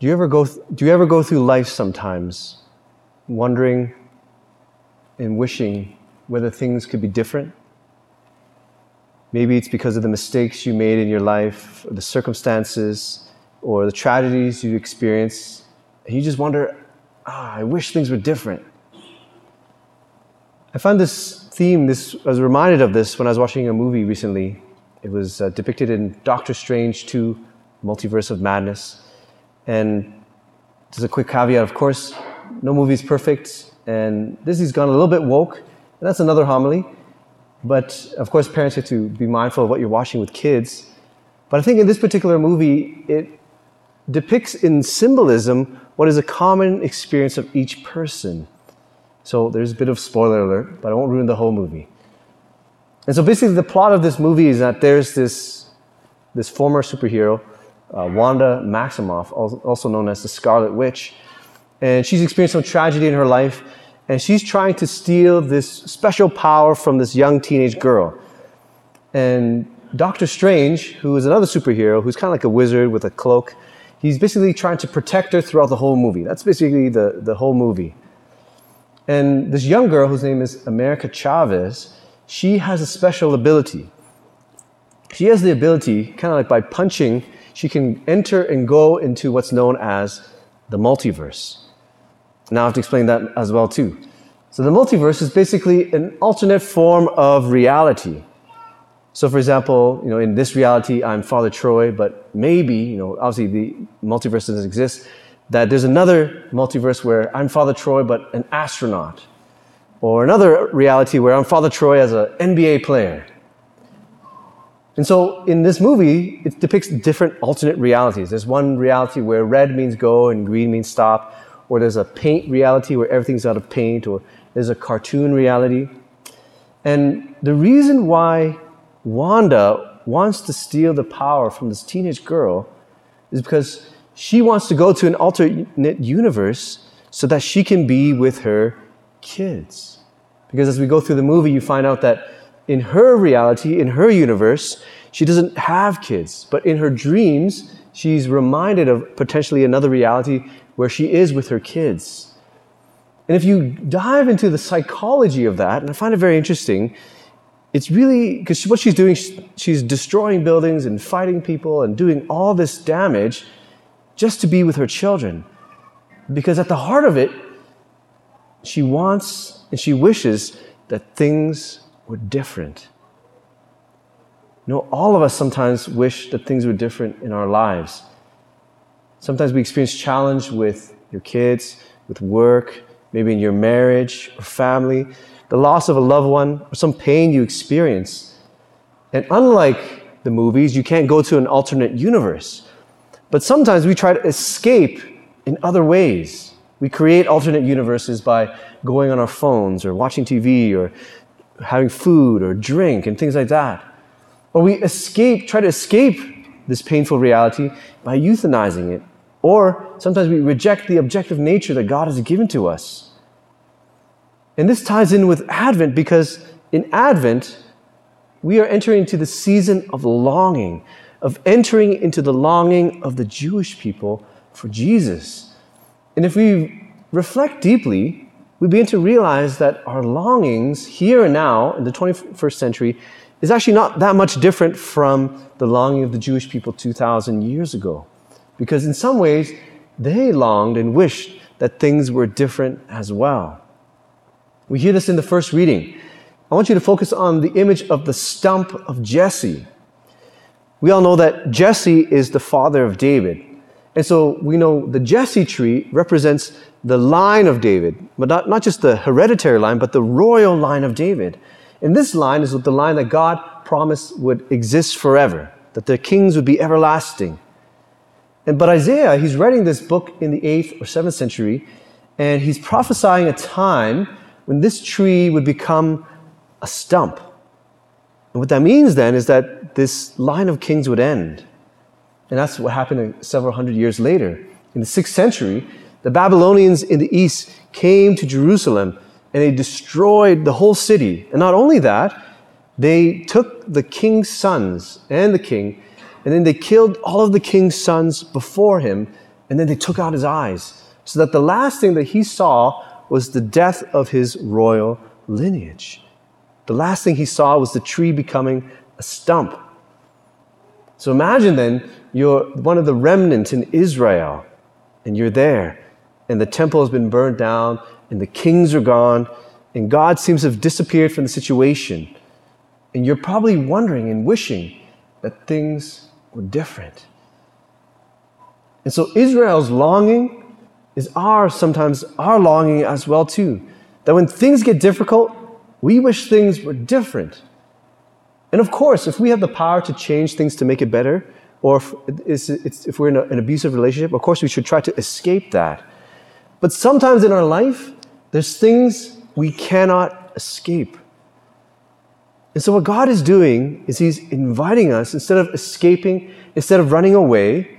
Do you ever go, th- do you ever go through life sometimes wondering and wishing whether things could be different? Maybe it's because of the mistakes you made in your life, or the circumstances, or the tragedies you experienced. And you just wonder, ah, I wish things were different. I found this theme, this, I was reminded of this when I was watching a movie recently. It was uh, depicted in Doctor Strange 2 Multiverse of Madness. And just a quick caveat of course, no movie is perfect, and this has gone a little bit woke, and that's another homily. But of course, parents have to be mindful of what you're watching with kids. But I think in this particular movie, it depicts in symbolism what is a common experience of each person. So there's a bit of spoiler alert, but I won't ruin the whole movie. And so basically, the plot of this movie is that there's this, this former superhero, uh, Wanda Maximoff, also known as the Scarlet Witch, and she's experienced some tragedy in her life, and she's trying to steal this special power from this young teenage girl. And Doctor Strange, who is another superhero, who's kind of like a wizard with a cloak, he's basically trying to protect her throughout the whole movie. That's basically the, the whole movie. And this young girl, whose name is America Chavez, she has a special ability. She has the ability, kind of like by punching, she can enter and go into what's known as the multiverse. Now I have to explain that as well too. So the multiverse is basically an alternate form of reality. So for example, you know, in this reality, I'm Father Troy, but maybe, you know, obviously the multiverse doesn't exist, that there's another multiverse where I'm Father Troy, but an astronaut. Or another reality where I'm Father Troy as an NBA player. And so in this movie, it depicts different alternate realities. There's one reality where red means go and green means stop or there's a paint reality where everything's out of paint, or there's a cartoon reality. And the reason why Wanda wants to steal the power from this teenage girl is because she wants to go to an alternate universe so that she can be with her kids. Because as we go through the movie, you find out that in her reality, in her universe, she doesn't have kids. But in her dreams, she's reminded of potentially another reality where she is with her kids. And if you dive into the psychology of that, and I find it very interesting, it's really because what she's doing, she's destroying buildings and fighting people and doing all this damage just to be with her children. Because at the heart of it, she wants and she wishes that things were different. You know, all of us sometimes wish that things were different in our lives. Sometimes we experience challenge with your kids, with work, maybe in your marriage or family, the loss of a loved one, or some pain you experience. And unlike the movies, you can't go to an alternate universe. But sometimes we try to escape in other ways. We create alternate universes by going on our phones or watching TV or having food or drink and things like that. Or we escape, try to escape this painful reality by euthanizing it or sometimes we reject the objective nature that God has given to us. And this ties in with Advent because in Advent, we are entering into the season of longing, of entering into the longing of the Jewish people for Jesus. And if we reflect deeply, we begin to realize that our longings here and now in the 21st century is actually not that much different from the longing of the Jewish people 2,000 years ago. Because in some ways, they longed and wished that things were different as well. We hear this in the first reading. I want you to focus on the image of the stump of Jesse. We all know that Jesse is the father of David. And so we know the Jesse tree represents the line of David, but not, not just the hereditary line, but the royal line of David. And this line is the line that God promised would exist forever, that the kings would be everlasting. And, but Isaiah, he's writing this book in the 8th or 7th century, and he's prophesying a time when this tree would become a stump. And what that means then is that this line of kings would end. And that's what happened several hundred years later. In the 6th century, the Babylonians in the east came to Jerusalem and they destroyed the whole city. And not only that, they took the king's sons and the king and then they killed all of the king's sons before him and then they took out his eyes, so that the last thing that he saw was the death of his royal lineage. The last thing he saw was the tree becoming a stump. So imagine then you're one of the remnants in Israel, and you're there, and the temple has been burned down, and the kings are gone, and God seems to have disappeared from the situation. And you're probably wondering and wishing that things were different. And so Israel's longing is our sometimes our longing as well too. That when things get difficult, we wish things were different. And of course, if we have the power to change things to make it better, or if, if we're in a, an abusive relationship, of course we should try to escape that. But sometimes in our life, there's things we cannot escape. And so, what God is doing is He's inviting us, instead of escaping, instead of running away,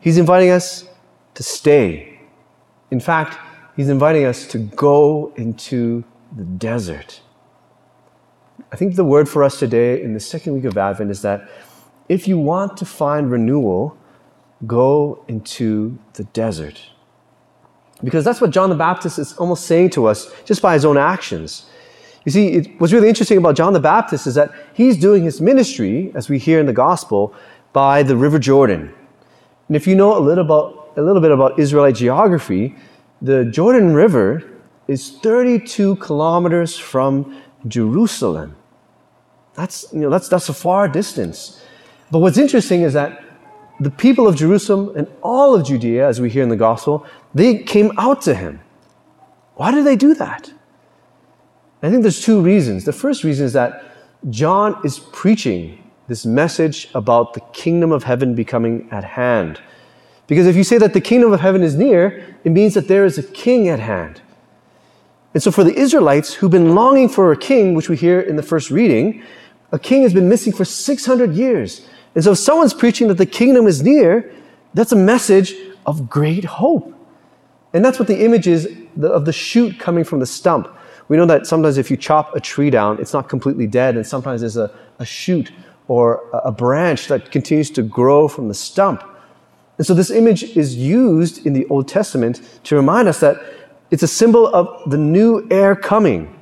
He's inviting us to stay. In fact, He's inviting us to go into the desert. I think the word for us today in the second week of Advent is that if you want to find renewal, go into the desert. Because that's what John the Baptist is almost saying to us just by his own actions. You see, it, what's really interesting about John the Baptist is that he's doing his ministry, as we hear in the gospel, by the River Jordan. And if you know a little, about, a little bit about Israelite geography, the Jordan River is 32 kilometers from Jerusalem. That's, you know, that's, that's a far distance. But what's interesting is that the people of Jerusalem and all of Judea, as we hear in the gospel, they came out to him. Why did they do that? I think there's two reasons. The first reason is that John is preaching this message about the kingdom of heaven becoming at hand. Because if you say that the kingdom of heaven is near, it means that there is a king at hand. And so for the Israelites who've been longing for a king, which we hear in the first reading, a king has been missing for 600 years. And so if someone's preaching that the kingdom is near, that's a message of great hope. And that's what the image is of the shoot coming from the stump. We know that sometimes if you chop a tree down, it's not completely dead, and sometimes there's a, a shoot or a branch that continues to grow from the stump. And so this image is used in the Old Testament to remind us that it's a symbol of the new heir coming.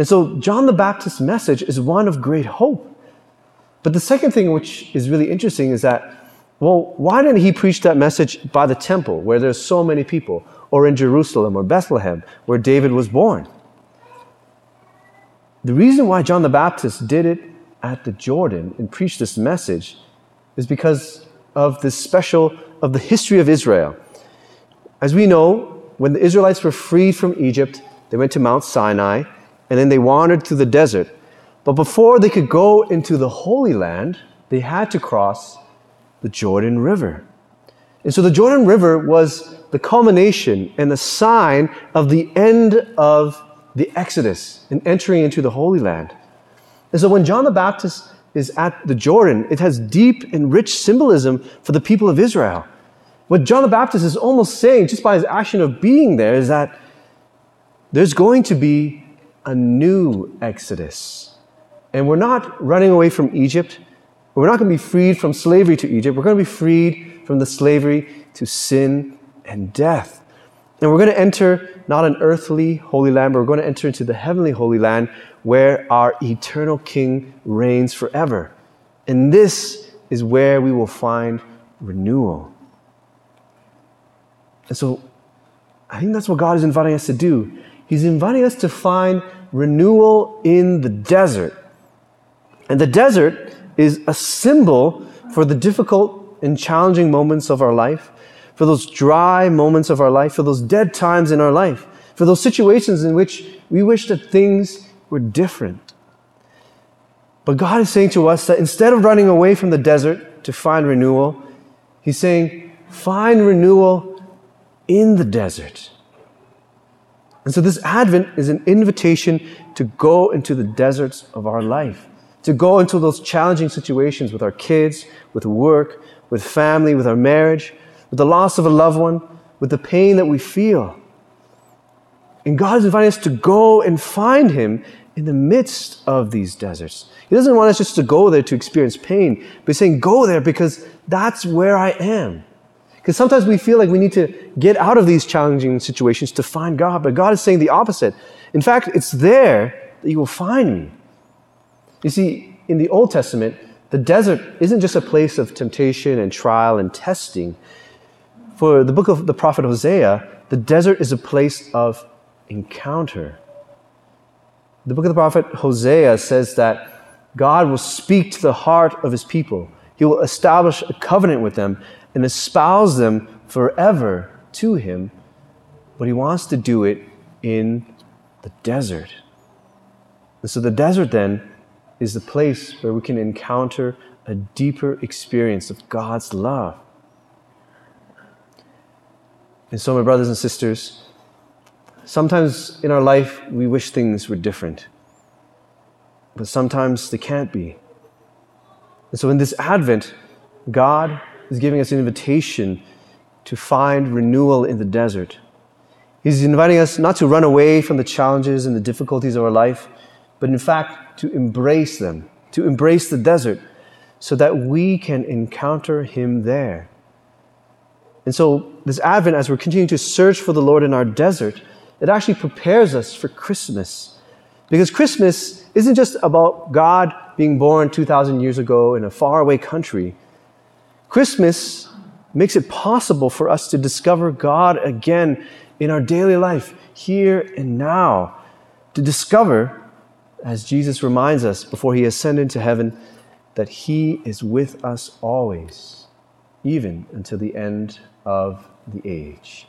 And so John the Baptist's message is one of great hope. But the second thing which is really interesting is that, well, why didn't he preach that message by the temple where there's so many people, or in Jerusalem or Bethlehem where David was born? The reason why John the Baptist did it at the Jordan and preached this message is because of the special of the history of Israel. As we know, when the Israelites were freed from Egypt, they went to Mount Sinai and then they wandered through the desert. But before they could go into the Holy Land, they had to cross the Jordan River. And so the Jordan River was the culmination and the sign of the end of the Exodus and entering into the Holy Land. And so when John the Baptist is at the Jordan, it has deep and rich symbolism for the people of Israel. What John the Baptist is almost saying, just by his action of being there, is that there's going to be a new Exodus. And we're not running away from Egypt. We're not going to be freed from slavery to Egypt. We're going to be freed from the slavery to sin and death. And we're going to enter not an earthly holy land, but we're going to enter into the heavenly holy land where our eternal King reigns forever. And this is where we will find renewal. And so I think that's what God is inviting us to do. He's inviting us to find renewal in the desert. And the desert is a symbol for the difficult and challenging moments of our life, for those dry moments of our life, for those dead times in our life, for those situations in which we wish that things were different. But God is saying to us that instead of running away from the desert to find renewal, He's saying, find renewal in the desert. And so this Advent is an invitation to go into the deserts of our life, to go into those challenging situations with our kids, with work, with family, with our marriage, with the loss of a loved one, with the pain that we feel. And God is inviting us to go and find Him in the midst of these deserts. He doesn't want us just to go there to experience pain, but He's saying, Go there because that's where I am. Because sometimes we feel like we need to get out of these challenging situations to find God, but God is saying the opposite. In fact, it's there that you will find me. You see, in the Old Testament, the desert isn't just a place of temptation and trial and testing. For the book of the prophet Hosea, the desert is a place of encounter. The book of the prophet Hosea says that God will speak to the heart of his people. He will establish a covenant with them and espouse them forever to him, but he wants to do it in the desert. And so the desert then is the place where we can encounter a deeper experience of God's love. And so, my brothers and sisters, sometimes in our life we wish things were different, but sometimes they can't be. And so, in this Advent, God is giving us an invitation to find renewal in the desert. He's inviting us not to run away from the challenges and the difficulties of our life, but in fact to embrace them, to embrace the desert, so that we can encounter Him there. And so, this Advent, as we're continuing to search for the Lord in our desert, it actually prepares us for Christmas. Because Christmas isn't just about God being born 2,000 years ago in a faraway country. Christmas makes it possible for us to discover God again in our daily life, here and now, to discover as Jesus reminds us before he ascended into heaven, that he is with us always, even until the end of the age.